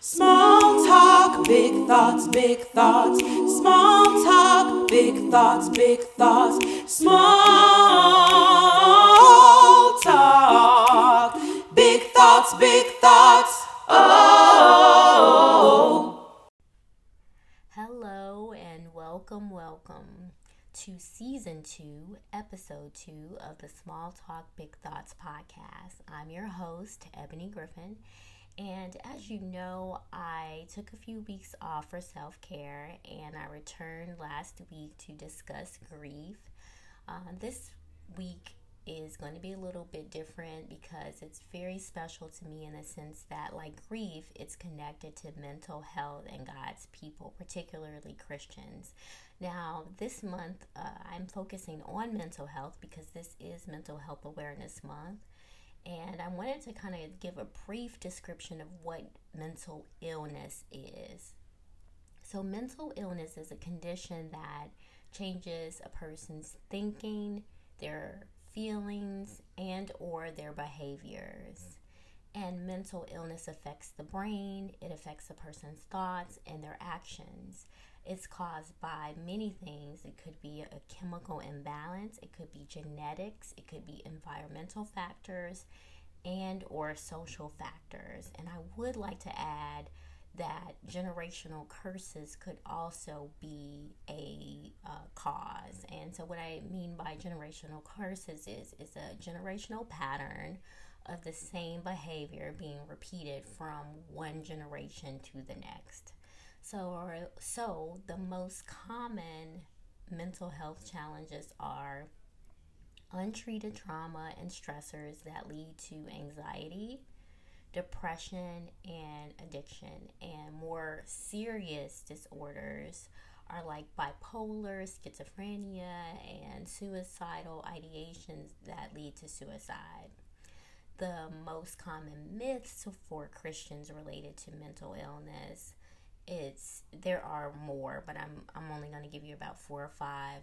Small talk, big thoughts, big thoughts. Small talk, big thoughts, big thoughts. Small talk, big thoughts, big thoughts. Oh. Hello and welcome, welcome to season two, episode two of the Small Talk Big Thoughts podcast. I'm your host, Ebony Griffin, and as you know, I took a few weeks off for self care and I returned last week to discuss grief. Uh, this week is going to be a little bit different because it's very special to me in the sense that, like grief, it's connected to mental health and God's people, particularly Christians. Now, this month, uh, I'm focusing on mental health because this is Mental Health Awareness Month and I wanted to kind of give a brief description of what mental illness is. So, mental illness is a condition that changes a person's thinking, their feelings, and or their behaviors. And mental illness affects the brain, it affects a person's thoughts and their actions. It's caused by many things. It could be a chemical imbalance, it could be genetics, it could be environmental factors and or social factors. And I would like to add that generational curses could also be a uh, cause. And so, what I mean by generational curses is is a generational pattern of the same behavior being repeated from one generation to the next. So, so the most common mental health challenges are untreated trauma and stressors that lead to anxiety, depression, and addiction. And more serious disorders are like bipolar, schizophrenia, and suicidal ideations that lead to suicide. The most common myths for Christians related to mental illness it's there are more, but I'm I'm only going to give you about four or five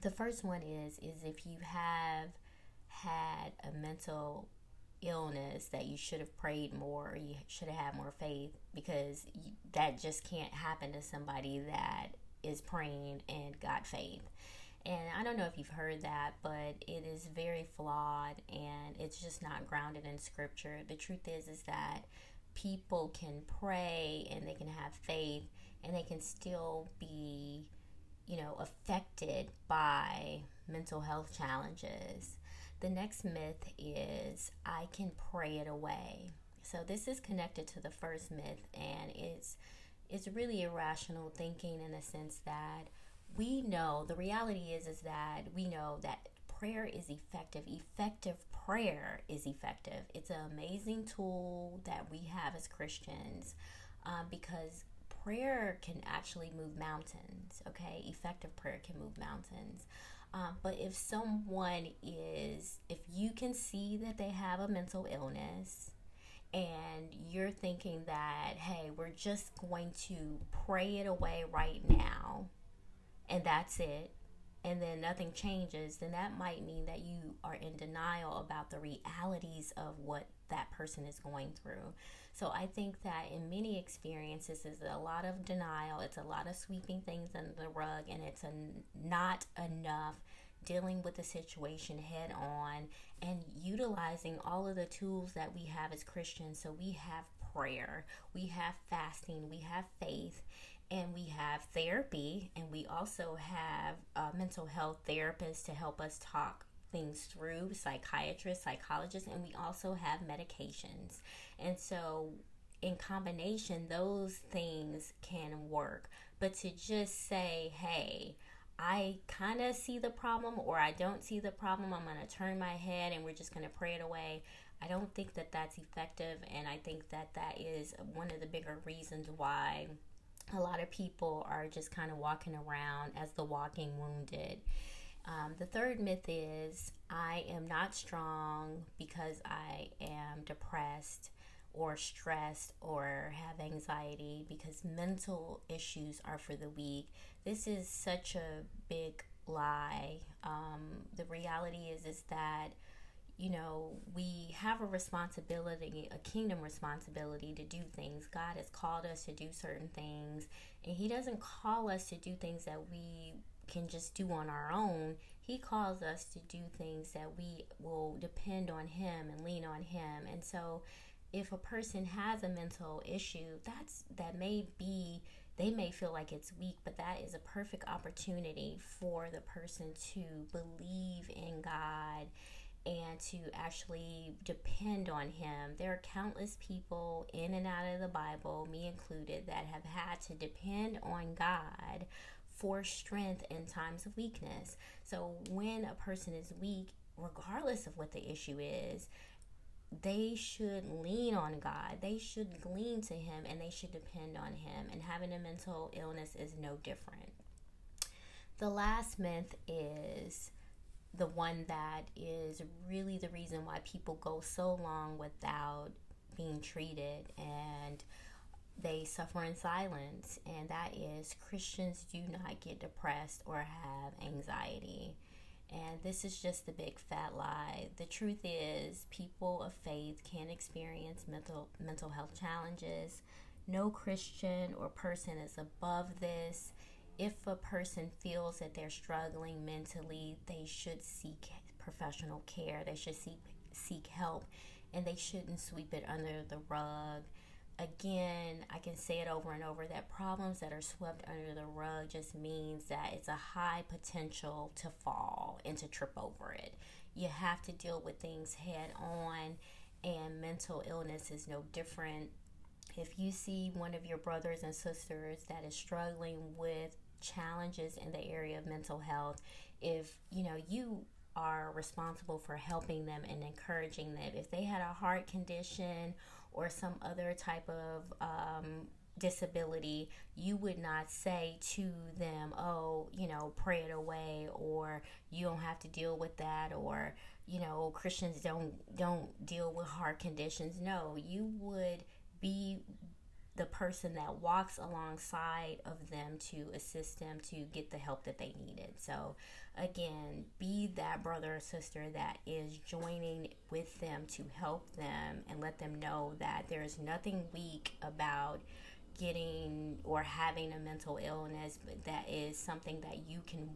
the first one is is if you have had a mental illness that you should have prayed more or you should have had more faith because you, that just can't happen to somebody that is praying and got faith. And I don't know if you've heard that, but it is very flawed and it's just not grounded in scripture. The truth is is that people can pray and they can have faith and they can still be you know, affected by mental health challenges. The next myth is I can pray it away. So this is connected to the first myth and it's it's really irrational thinking in the sense that we know the reality is is that we know that prayer is effective. Effective prayer is effective. It's an amazing tool that we have as Christians um, because prayer can actually move mountains, okay? Effective prayer can move mountains. Um, but if someone is, if you can see that they have a mental illness and you're thinking that, hey, we're just going to pray it away right now and that's it, and then nothing changes, then that might mean that you are in denial about the realities of what that person is going through. So I think that in many experiences is a lot of denial, it's a lot of sweeping things under the rug and it's a not enough dealing with the situation head on and utilizing all of the tools that we have as Christians. So we have prayer, we have fasting, we have faith, and we have therapy, and we also have mental health therapists to help us talk things through, psychiatrists, psychologists, and we also have medications. And so, in combination, those things can work. But to just say, hey, I kind of see the problem or I don't see the problem, I'm going to turn my head and we're just going to pray it away. I don't think that that's effective. And I think that that is one of the bigger reasons why a lot of people are just kind of walking around as the walking wounded. Um, the third myth is I am not strong because I am depressed or stressed or have anxiety because mental issues are for the weak. This is such a big lie. Um, the reality is is that you know, we have a responsibility, a kingdom responsibility to do things. God has called us to do certain things, and He doesn't call us to do things that we can just do on our own. He calls us to do things that we will depend on Him and lean on Him. And so, if a person has a mental issue, that's that may be they may feel like it's weak, but that is a perfect opportunity for the person to believe in God and to actually depend on Him. There are countless people in and out of the Bible, me included, that have had to depend on God for strength in times of weakness. So when a person is weak, regardless of what the issue is, they should lean on God. They should glean to Him and they should depend on Him. And having a mental illness is no different. The last myth is the one that is really the reason why people go so long without being treated and they suffer in silence, and that is Christians do not get depressed or have anxiety. And this is just a big fat lie. The truth is, people of faith can experience mental mental health challenges. No Christian or person is above this. If a person feels that they're struggling mentally, they should seek professional care. They should seek seek help and they shouldn't sweep it under the rug again, I can say it over and over that problems that are swept under the rug just means that it's a high potential to fall and to trip over it. You have to deal with things head on, and mental illness is no different. If you see one of your brothers and sisters that is struggling with challenges in the area of mental health, if you know you are responsible for helping them and encouraging them, if they had a heart condition or some other type of um, disability, you would not say to them, oh, you know, pray it away or you don't have to deal with that or, you know, Christians don't don't deal with heart conditions. No, you would be the person that walks alongside of them to assist them to get the help that they needed. So, again, be that brother or sister that is joining with them to help them and let them know that there's nothing weak about getting or having a mental illness, but that is something that you can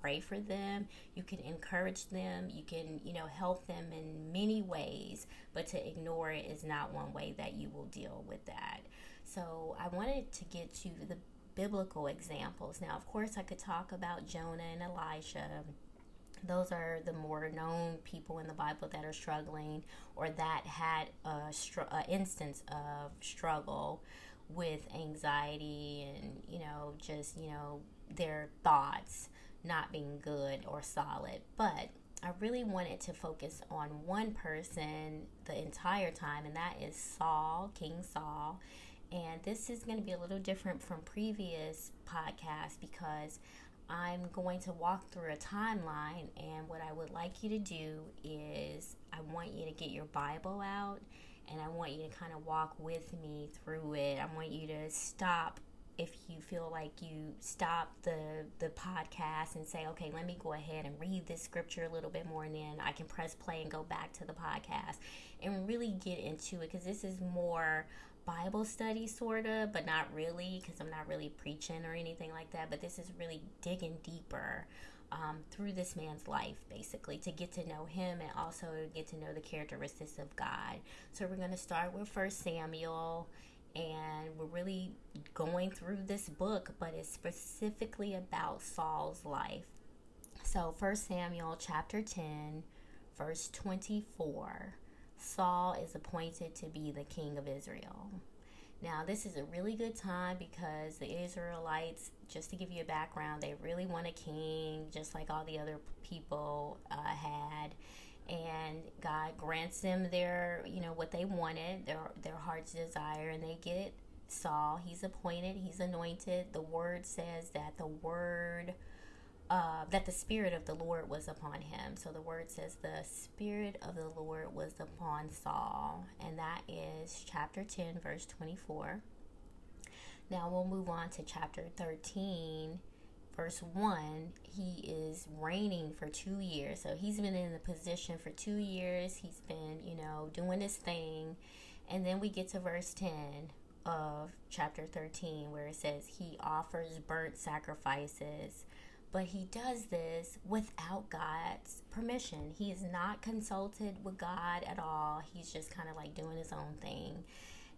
pray for them, you can encourage them, you can, you know, help them in many ways, but to ignore it is not one way that you will deal with that. So I wanted to get to the biblical examples. Now, of course, I could talk about Jonah and Elisha. Those are the more known people in the Bible that are struggling or that had a, str- a instance of struggle with anxiety and, you know, just, you know, their thoughts not being good or solid. But I really wanted to focus on one person the entire time, and that is Saul, King Saul. And this is going to be a little different from previous podcasts because I'm going to walk through a timeline. And what I would like you to do is, I want you to get your Bible out and I want you to kind of walk with me through it. I want you to stop if you feel like you stop the the podcast and say okay let me go ahead and read this scripture a little bit more and then i can press play and go back to the podcast and really get into it because this is more Bible study, sort of, but not really, because I'm not really preaching or anything like that. But this is really digging deeper um, through this man's life, basically, to get to know him and also get to know the characteristics of God. So we're going to start with First Samuel, and we're really going through this book, but it's specifically about Saul's life. So First Samuel chapter 10, verse 24. Saul is appointed to be the king of Israel. Now, this is a really good time because the Israelites, just to give you a background, they really want a king, just like all the other people uh, had. And God grants them their, you know, what they wanted, their their heart's desire, and they get Saul. He's appointed. He's anointed. The word says that the word uh, that the Spirit of the Lord was upon him. So the word says the Spirit of the Lord was upon Saul, and that is chapter 10, verse 24. Now we'll move on to chapter 13, verse 1, he is reigning for two years. So he's been in the position for two years. He's been, you know, doing his thing. And then we get to verse 10 of chapter 13 where it says he offers burnt sacrifices. But he does this without God's permission. He is not consulted with God at all. He's just kind of like doing his own thing.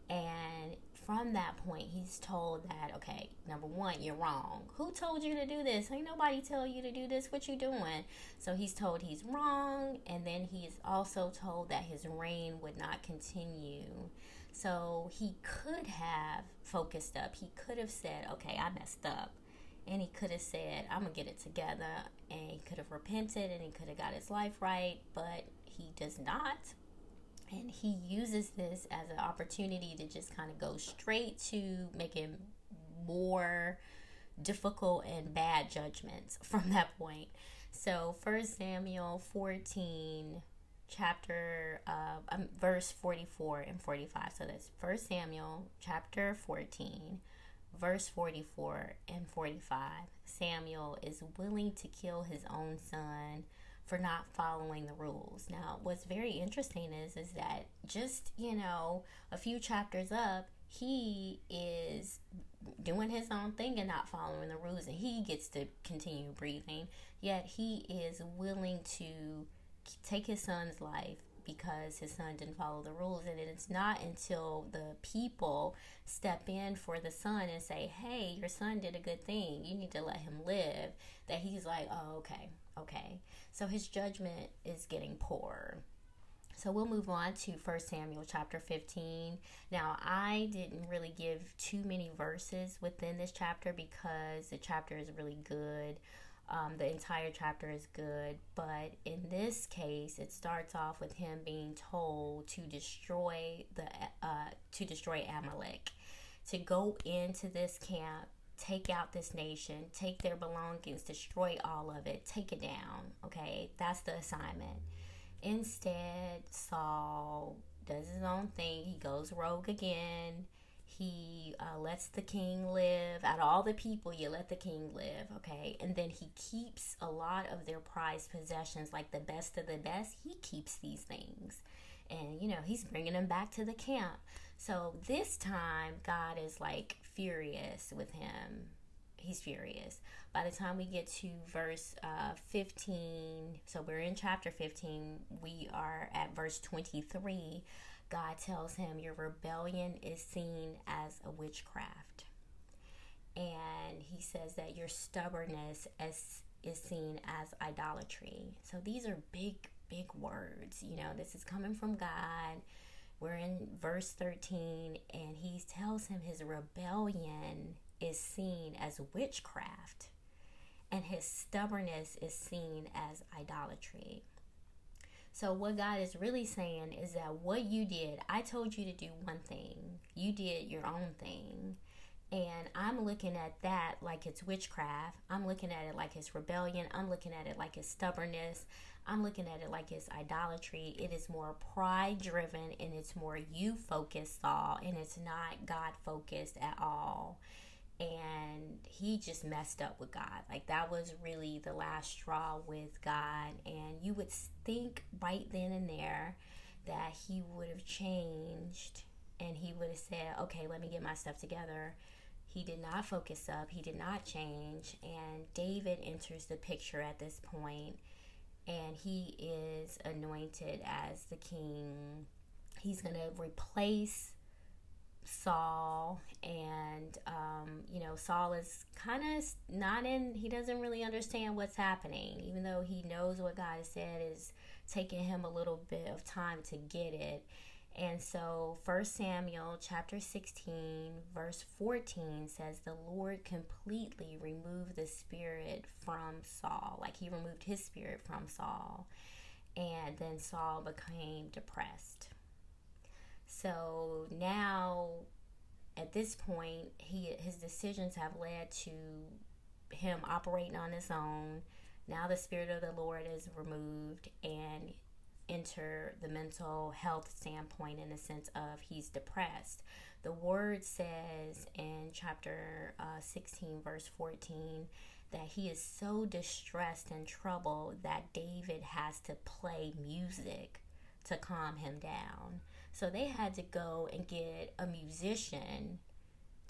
And from that point, he's told that, okay, number one, you're wrong. Who told you to do this? Ain't nobody tell you to do this. What you doing? So he's told he's wrong. And then he's also told that his reign would not continue. So he could have focused up. He could have said, okay, I messed up. And he could have said, I'm going to get it together. And he could have repented and he could have got his life right. But he does not and he uses this as an opportunity to just kind of go straight to making more difficult and bad judgments from that point. So, First Samuel 14, chapter, uh, um, verse 44 and 45. So, that's First Samuel chapter 14, verse 44 and 45. Samuel is willing to kill his own son for not following the rules. Now, what's very interesting is is that just, you know, a few chapters up, he is doing his own thing and not following the rules and he gets to continue breathing, yet he is willing to take his son's life because his son didn't follow the rules. And it's not until the people step in for the son and say, Hey, your son did a good thing. You need to let him live. That he's like, Oh, okay, okay. So his judgment is getting poor. So we'll move on to 1 Samuel chapter 15. Now, I didn't really give too many verses within this chapter because the chapter is really good. Um, the entire chapter is good, but in this case, it starts off with him being told to destroy the uh, to destroy Amalek, to go into this camp take out this nation, take their belongings, destroy all of it, take it down. Okay, that's the assignment. Instead, Saul does his own thing. He goes rogue again. He uh, lets the king live. Out of all the people, you let the king live, okay? And then he keeps a lot of their prized possessions, like the best of the best. He keeps these things. And, you know, he's bringing them back to the camp. So this time, God is like furious with him. He's furious. By the time we get to verse uh, 15, so we're in chapter 15, we are at verse 23. God tells him, Your rebellion is seen as a witchcraft. And he says that your stubbornness is, is seen as idolatry. So these are big, big words. You know, this is coming from God we're in verse 13, and he tells him his rebellion is seen as witchcraft, and his stubbornness is seen as idolatry. So, what God is really saying is that what you did, I told you to do one thing, you did your own thing. And I'm looking at that like it's witchcraft. I'm looking at it like it's rebellion. I'm looking at it like it's stubbornness. I'm looking at it like it's idolatry. It is more pride driven and it's more you focused, Saul, and it's not God focused at all. And he just messed up with God. Like that was really the last straw with God. And you would think right then and there that he would have changed and he would have said, okay, let me get my stuff together. He did not focus up, he did not change. And David enters the picture at this point and he is anointed as the king. He's going to replace Saul, and um, you know, Saul is kind of not in, he doesn't really understand what's happening, even though he knows what God has said is taking him a little bit of time to get it. And so, First Samuel chapter 16, verse 14 says, The Lord completely removed the spirit from Saul. Like he removed his spirit from Saul. And then Saul became depressed. So now, at this point, he his decisions have led to him operating on his own. Now the spirit of the Lord is removed, and enter the mental health standpoint in the sense of he's depressed. The word says in chapter uh, 16, verse 14, that he is so distressed and troubled that David has to play music to calm him down. So they had to go and get a musician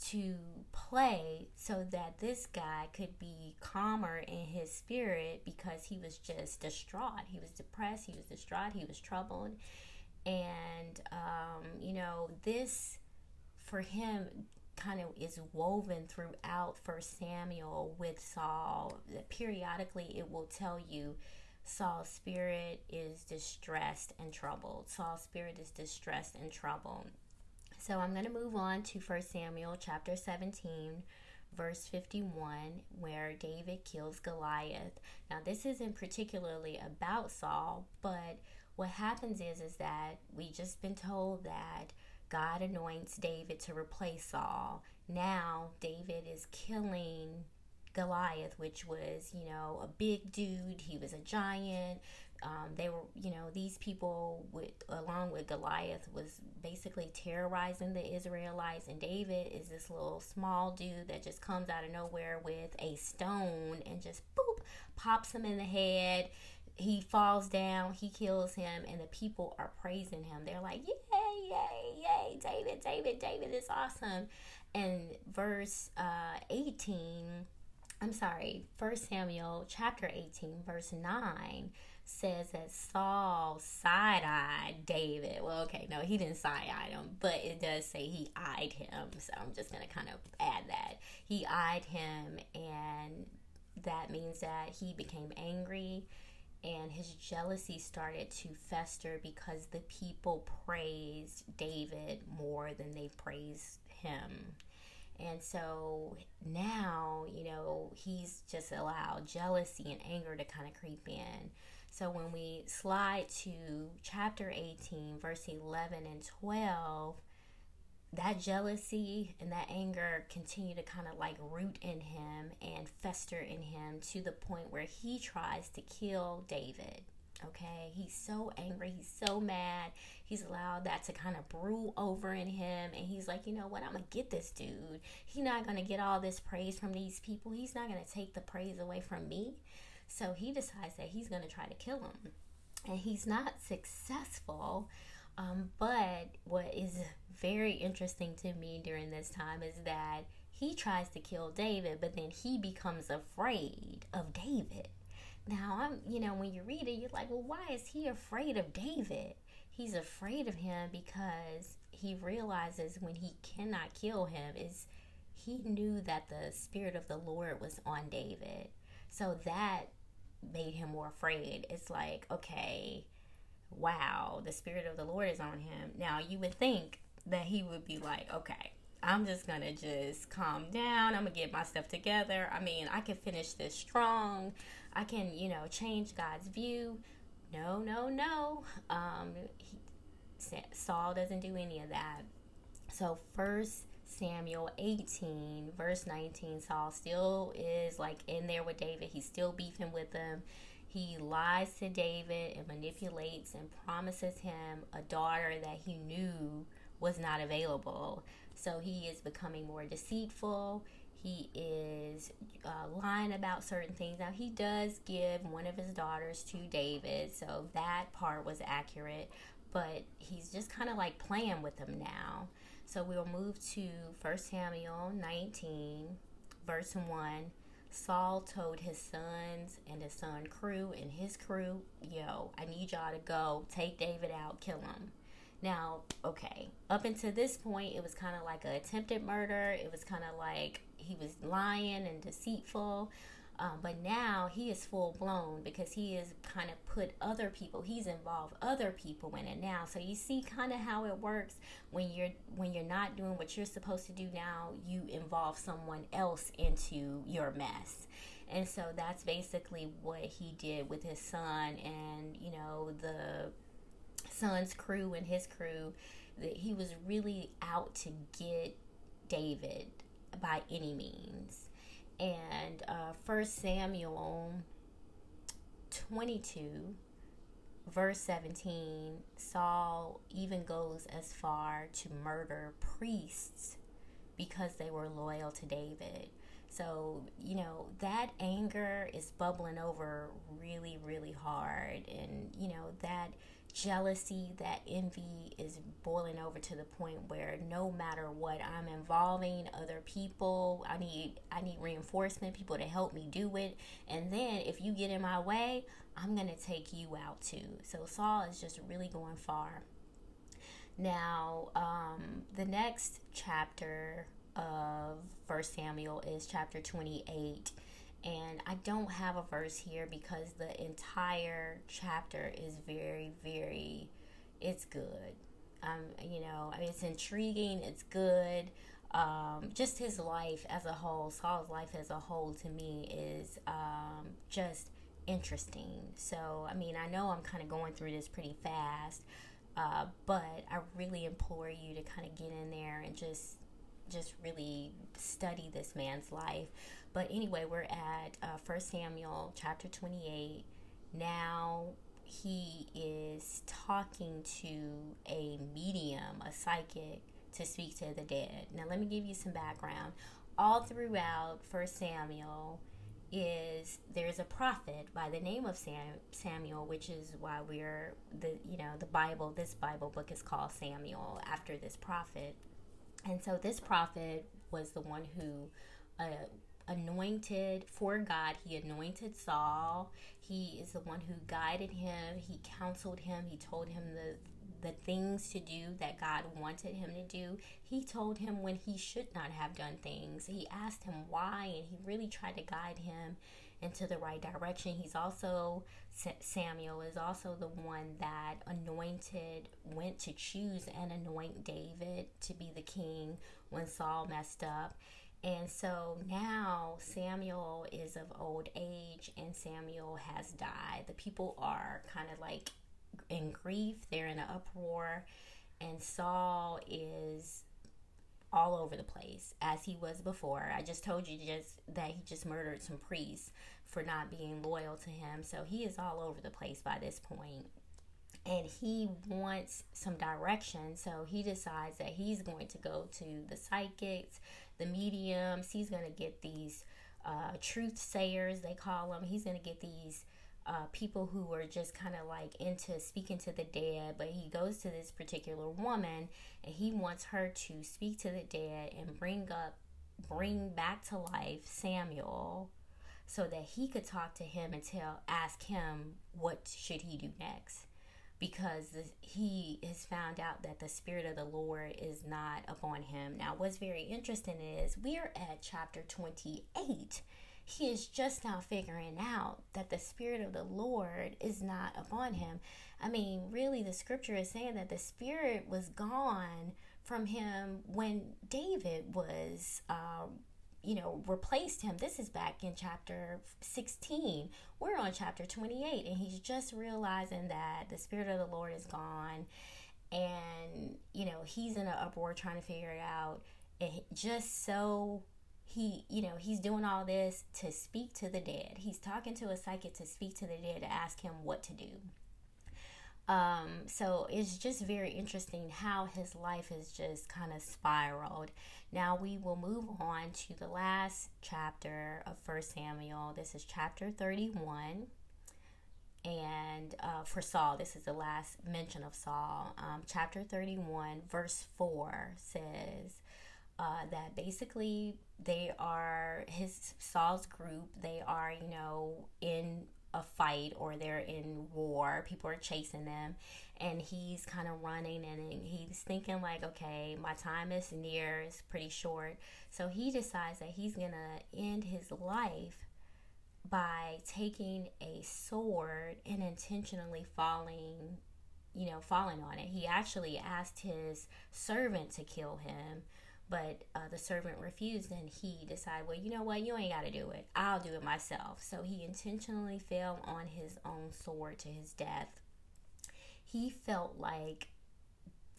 to play so that this guy could be calmer in his spirit because he was just distraught. He was depressed, he was distraught, he was troubled. And, um, you know, this for him kind of is woven throughout First Samuel with Saul. Periodically, it will tell you Saul's spirit is distressed and troubled. Saul's spirit is distressed and troubled. So I'm going to move on to 1 Samuel chapter 17, verse 51, where David kills Goliath. Now, this isn't particularly about Saul, but what happens is is that we just been told that God anoints David to replace Saul. Now, David is killing Goliath, which was, you know, a big dude. He was a giant. Um, they were, you know, these people with, along with Goliath, was basically terrorizing the Israelites. And David is this little small dude that just comes out of nowhere with a stone and just boop pops him in the head. He falls down. He kills him, and the people are praising him. They're like, "Yay, yay, yay! David, David, David is awesome." And verse uh, eighteen I'm sorry, First Samuel chapter 18, verse 9 says that Saul side eyed David. Well, okay, no, he didn't side eye him, but it does say he eyed him. So I'm just going to kind of add that. He eyed him, and that means that he became angry and his jealousy started to fester because the people praised David more than they praised him. And so now, you know, he's just allowed jealousy and anger to kind of creep in. So when we slide to chapter 18, verse 11 and 12, that jealousy and that anger continue to kind of like root in him and fester in him to the point where he tries to kill David. Okay, he's so angry, he's so mad. He's allowed that to kind of brew over in him, and he's like, you know what, I'm gonna get this dude. He's not gonna get all this praise from these people, he's not gonna take the praise away from me. So he decides that he's gonna try to kill him, and he's not successful. Um, but what is very interesting to me during this time is that he tries to kill David, but then he becomes afraid of David. Now, I'm, you know, when you read it, you're like, well, why is he afraid of David? He's afraid of him because he realizes when he cannot kill him is he knew that the spirit of the Lord was on David. So that made him more afraid. It's like, okay, wow, the spirit of the Lord is on him. Now, you would think that he would be like, okay, I'm just gonna just calm down. I'm gonna get my stuff together. I mean, I can finish this strong. I can, you know, change God's view. No, no, no. Um, he, Saul doesn't do any of that. So, first Samuel 18, verse 19, Saul still is like in there with David. He's still beefing with him. He lies to David and manipulates and promises him a daughter that he knew was not available. So he is becoming more deceitful he is uh, lying about certain things. Now, he does give one of his daughters to David, so that part was accurate, but he's just kind of like playing with them now. So we'll move to 1 Samuel 19, verse 1. Saul told his sons and his son crew and his crew, Yo, I need y'all to go take David out, kill him. Now, okay, up until this point, it was kind of like an attempted murder. It was kind of like he was lying and deceitful. Um, but now he is full blown because he has kind of put other people he's involved other people in it now. So you see kind of how it works. When you're when you're not doing what you're supposed to do now you involve someone else into your mess. And so that's basically what he did with his son and you know the son's crew and his crew that he was really out to get david by any means. And uh, 1 Samuel 22, verse 17, Saul even goes as far to murder priests because they were loyal to David. So, you know, that anger is bubbling over really, really hard. And, you know, that jealousy, that envy is boiling over to the point where no matter what I'm involving other people, I need I need reinforcement, people to help me do it. And then if you get in my way, I'm going to take you out too. So Saul is just really going far. Now, um, the next chapter of First Samuel is chapter 28 and I don't have a verse here because the entire chapter is very, very, it's good. Um, you know, I mean, it's intriguing, it's good. Um, just his life as a whole, Saul's life as a whole to me is um, just interesting. So, I mean, I know I'm kind of going through this pretty fast, uh, but I really implore you to kind of get in there and just just really study this man's life. But anyway, we're at uh, 1 Samuel chapter 28. Now he is talking to a medium, a psychic, to speak to the dead. Now, let me give you some background. All throughout 1 Samuel, is there's a prophet by the name of Sam, Samuel, which is why we're the you know the Bible. This Bible book is called Samuel after this prophet, and so this prophet was the one who uh, anointed for God. He anointed Saul. He is the one who guided him. He counseled him. He told him the the things to do that God wanted him to do. He told him when he should not have done things. He asked him why, and he really tried to guide him into the right direction. He's also, Samuel is also the one that anointed, went to choose and anoint David to be the king when Saul messed up. And so now Samuel is of old age and Samuel has died. The people are kind of like in grief, they're in an uproar, and Saul is all over the place as he was before. I just told you just that he just murdered some priests for not being loyal to him. So he is all over the place by this point. And he wants some direction, so he decides that he's going to go to the psychics, the mediums. He's going to get these uh, soothsayers, they call them. He's going to get these uh, people who are just kind of like into speaking to the dead, but he goes to this particular woman and he wants her to speak to the dead and bring up, bring back to life Samuel so that he could talk to him and tell, ask him what should he do next because he has found out that the spirit of the Lord is not upon him. Now, what's very interesting is we're at chapter 28 he is just now figuring out that the Spirit of the Lord is not upon him. I mean, really, the scripture is saying that the Spirit was gone from him when David was, um, you know, replaced him. This is back in chapter 16. We're on chapter 28, and he's just realizing that the Spirit of the Lord is gone. And, you know, he's in an uproar trying to figure it out. And just so he you know he's doing all this to speak to the dead he's talking to a psychic to speak to the dead to ask him what to do um, so it's just very interesting how his life has just kind of spiraled now we will move on to the last chapter of first samuel this is chapter 31 and uh, for Saul, this is the last mention of Saul. Um, chapter 31, verse 4 says, uh, that basically they are his Saul's group. They are, you know, in a fight or they're in war. People are chasing them, and he's kind of running and he's thinking like, okay, my time is near. It's pretty short, so he decides that he's gonna end his life by taking a sword and intentionally falling you know falling on it he actually asked his servant to kill him but uh, the servant refused, and he decided, well, you know what? You ain't got to do it. I'll do it myself. So he intentionally fell on his own sword to his death. He felt like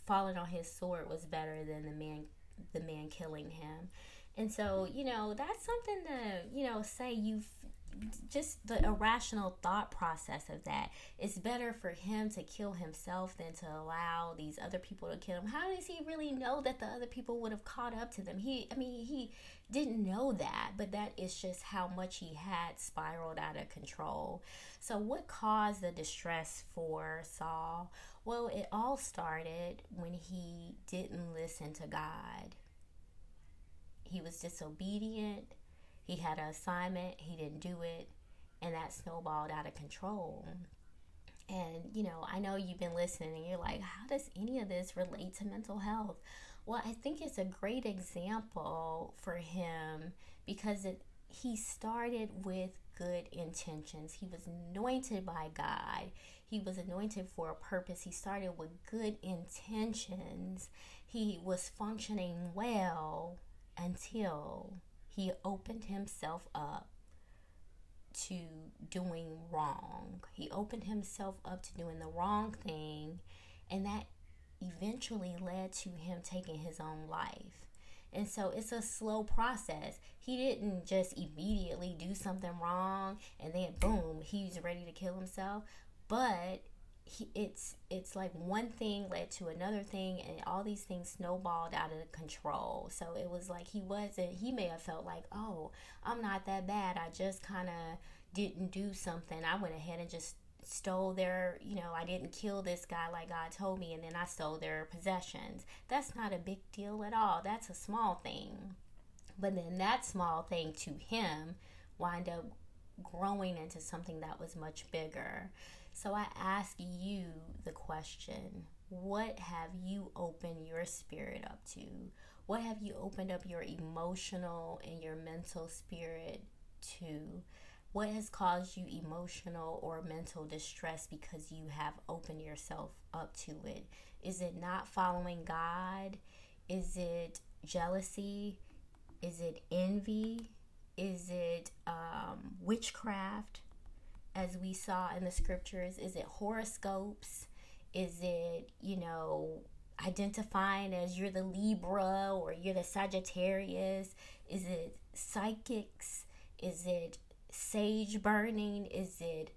falling on his sword was better than the man the man killing him. And so, you know, that's something to, you know, say you just the irrational thought process of that. It's better for him to kill himself than to allow these other people to kill him. How does he really know that the other people would have caught up to them? He, I mean, he didn't know that, but that is just how much he had spiraled out of control. So, what caused the distress for Saul? Well, it all started when he didn't listen to God. He was disobedient. He had an assignment, he didn't do it, and that snowballed out of control. And, you know, I know you've been listening and you're like, how does any of this relate to mental health? Well, I think it's a great example for him because it he started with good intentions. He was anointed by God. He was anointed for a purpose. He started with good intentions. He was functioning well until he opened himself up to doing wrong. He opened himself up to doing the wrong thing, and that eventually led to him taking his own life. And so it's a slow process. He didn't just immediately do something wrong and then boom, he's ready to kill himself. But he, it's it's like one thing led to another thing and all these things snowballed out of control. So it was like he wasn't he may have felt like oh i'm not that bad. I just kind of didn't do something. I went ahead and just stole their you know i didn't kill this guy like god told me and then i stole their possessions. That's not a big deal at all. That's a small thing. But then that small thing to him wind up growing into something that was much bigger so I ask you the question what have you opened your spirit up to? What have you opened up your emotional and your mental spirit to? What has caused you emotional or mental distress because you have opened yourself up to it? Is it not following God? Is it jealousy? Is it envy? Is it um, witchcraft? As we saw in the scriptures? Is it horoscopes? Is it, you know, identifying as you're the Libra or you're the Sagittarius? Is it psychics? Is it sage burning? Is it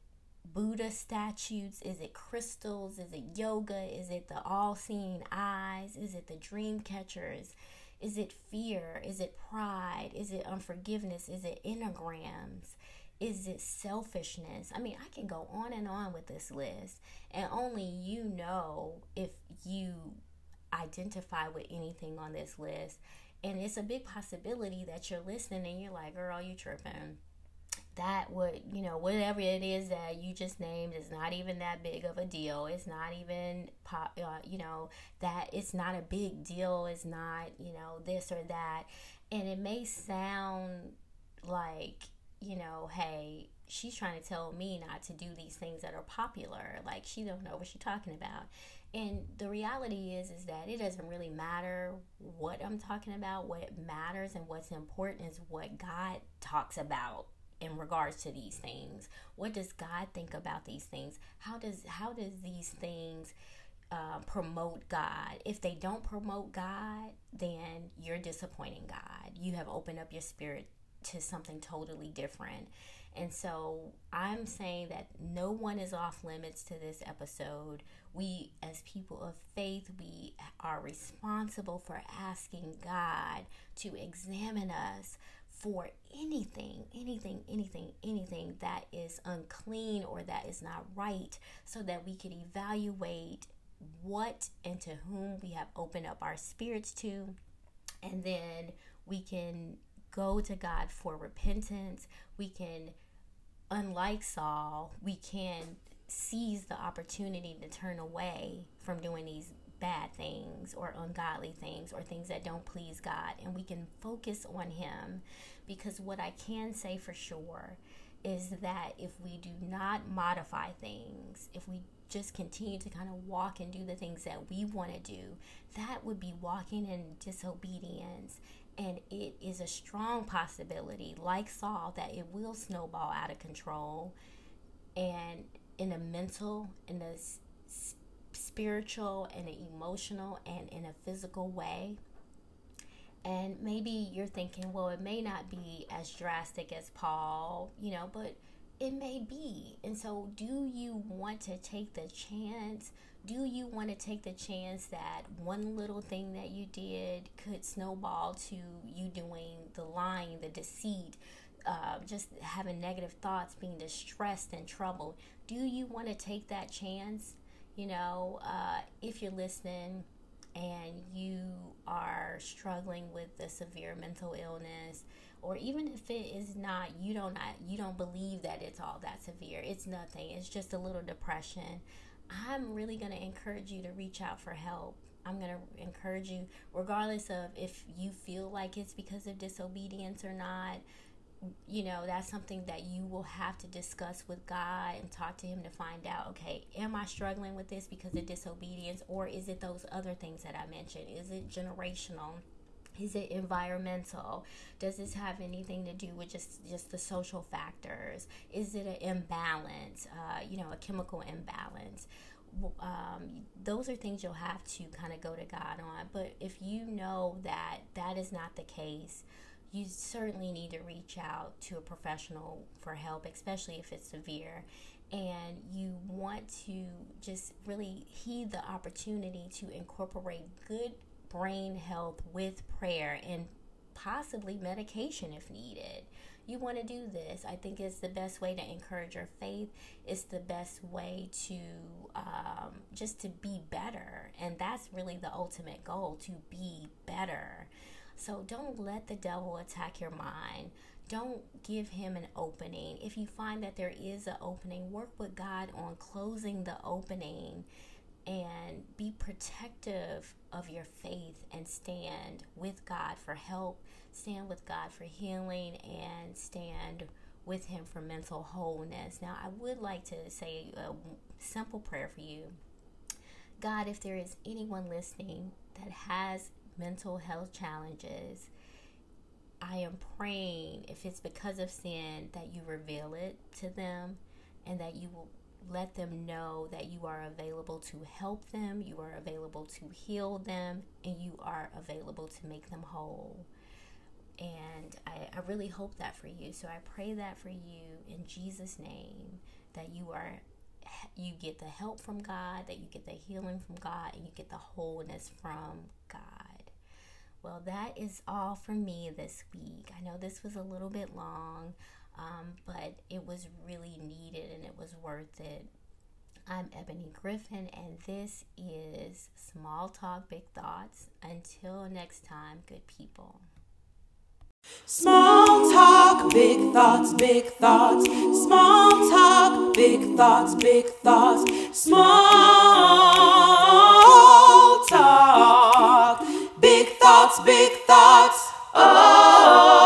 Buddha statues? Is it crystals? Is it yoga? Is it the all seeing eyes? Is it the dream catchers? Is it fear? Is it pride? Is it unforgiveness? Is it enneagrams? Is it selfishness? I mean, I can go on and on with this list, and only you know if you identify with anything on this list. And it's a big possibility that you're listening and you're like, girl, you tripping. That would, you know, whatever it is that you just named is not even that big of a deal. It's not even, pop, uh, you know, that it's not a big deal. It's not, you know, this or that. And it may sound like you know, hey, she's trying to tell me not to do these things that are popular. Like she don't know what she's talking about. And the reality is is that it doesn't really matter what I'm talking about. What matters and what's important is what God talks about in regards to these things. What does God think about these things? How does how does these things uh, promote God? If they don't promote God, then you're disappointing God. You have opened up your spirit to something totally different. And so I'm saying that no one is off limits to this episode. We, as people of faith, we are responsible for asking God to examine us for anything, anything, anything, anything that is unclean or that is not right, so that we can evaluate what and to whom we have opened up our spirits to. And then we can go to God for repentance. We can, unlike Saul, we can seize the opportunity to turn away from doing these bad things or ungodly things or things that don't please God and we can focus on Him because what I can say for sure is that if we do not modify things, if we just continue to kind of walk and do the things that we want to do, that would be walking in disobedience and it is a strong possibility, like Saul, that it will snowball out of control and in a mental, in a spiritual, and an emotional, and in a physical way. And maybe you're thinking, well, it may not be as drastic as Paul, you know, but it may be. And so, do you want to take the chance? Do you want to take the chance that one little thing that you did could snowball to you doing the lying, the deceit, uh, just having negative thoughts, being distressed and troubled? Do you want to take that chance? You know, uh, if you're listening and you are struggling with a severe mental illness, or even if it is not you don't not, you don't believe that it's all that severe it's nothing it's just a little depression i'm really going to encourage you to reach out for help. I'm going to encourage you regardless of if you feel like it's because of disobedience or not you know that's something that you will have to discuss with god and talk to him to find out okay am i struggling with this because of disobedience or is it those other things that i mentioned? Is it generational is it environmental? Does this have anything to do with just just the social factors? Is it an imbalance? Uh, you know, a chemical imbalance. Um, those are things you'll have to kind of go to God on. But if you know that that is not the case, you certainly need to reach out to a professional for help, especially if it's severe. And you want to just really heed the opportunity to incorporate good brain health with prayer and possibly medication if needed. You want to do this. I think it's the best way to encourage your faith. It's the best way to um, just to be better. And that's really the ultimate goal to be better. So don't let the devil attack your mind. Don't give him an opening. If you find that there is an opening, work with God on closing the opening and be protective of your faith and stand with God for help, stand with God for healing, and stand with Him for mental wholeness. Now, I would like to say a simple prayer for you. God, if there is anyone listening that has mental health challenges, I am praying if it's because of sin that you reveal it to them and that you will let them know that you are available to help them, you are available to heal them, and you are available to make them whole. And I, I really hope that for you. So I pray that for you in Jesus' name that you are you get the help from God, that you get the healing from God, and you get the wholeness from God. Well, that is all for me this week. I know this was a little bit long. Um, but it was really needed and it was worth it. I'm Ebony Griffin, and this is Small Talk Big Thoughts. Until next time, good people. Small talk, big thoughts, big thoughts. Small talk, big thoughts, big thoughts. Small talk, big thoughts, big thoughts.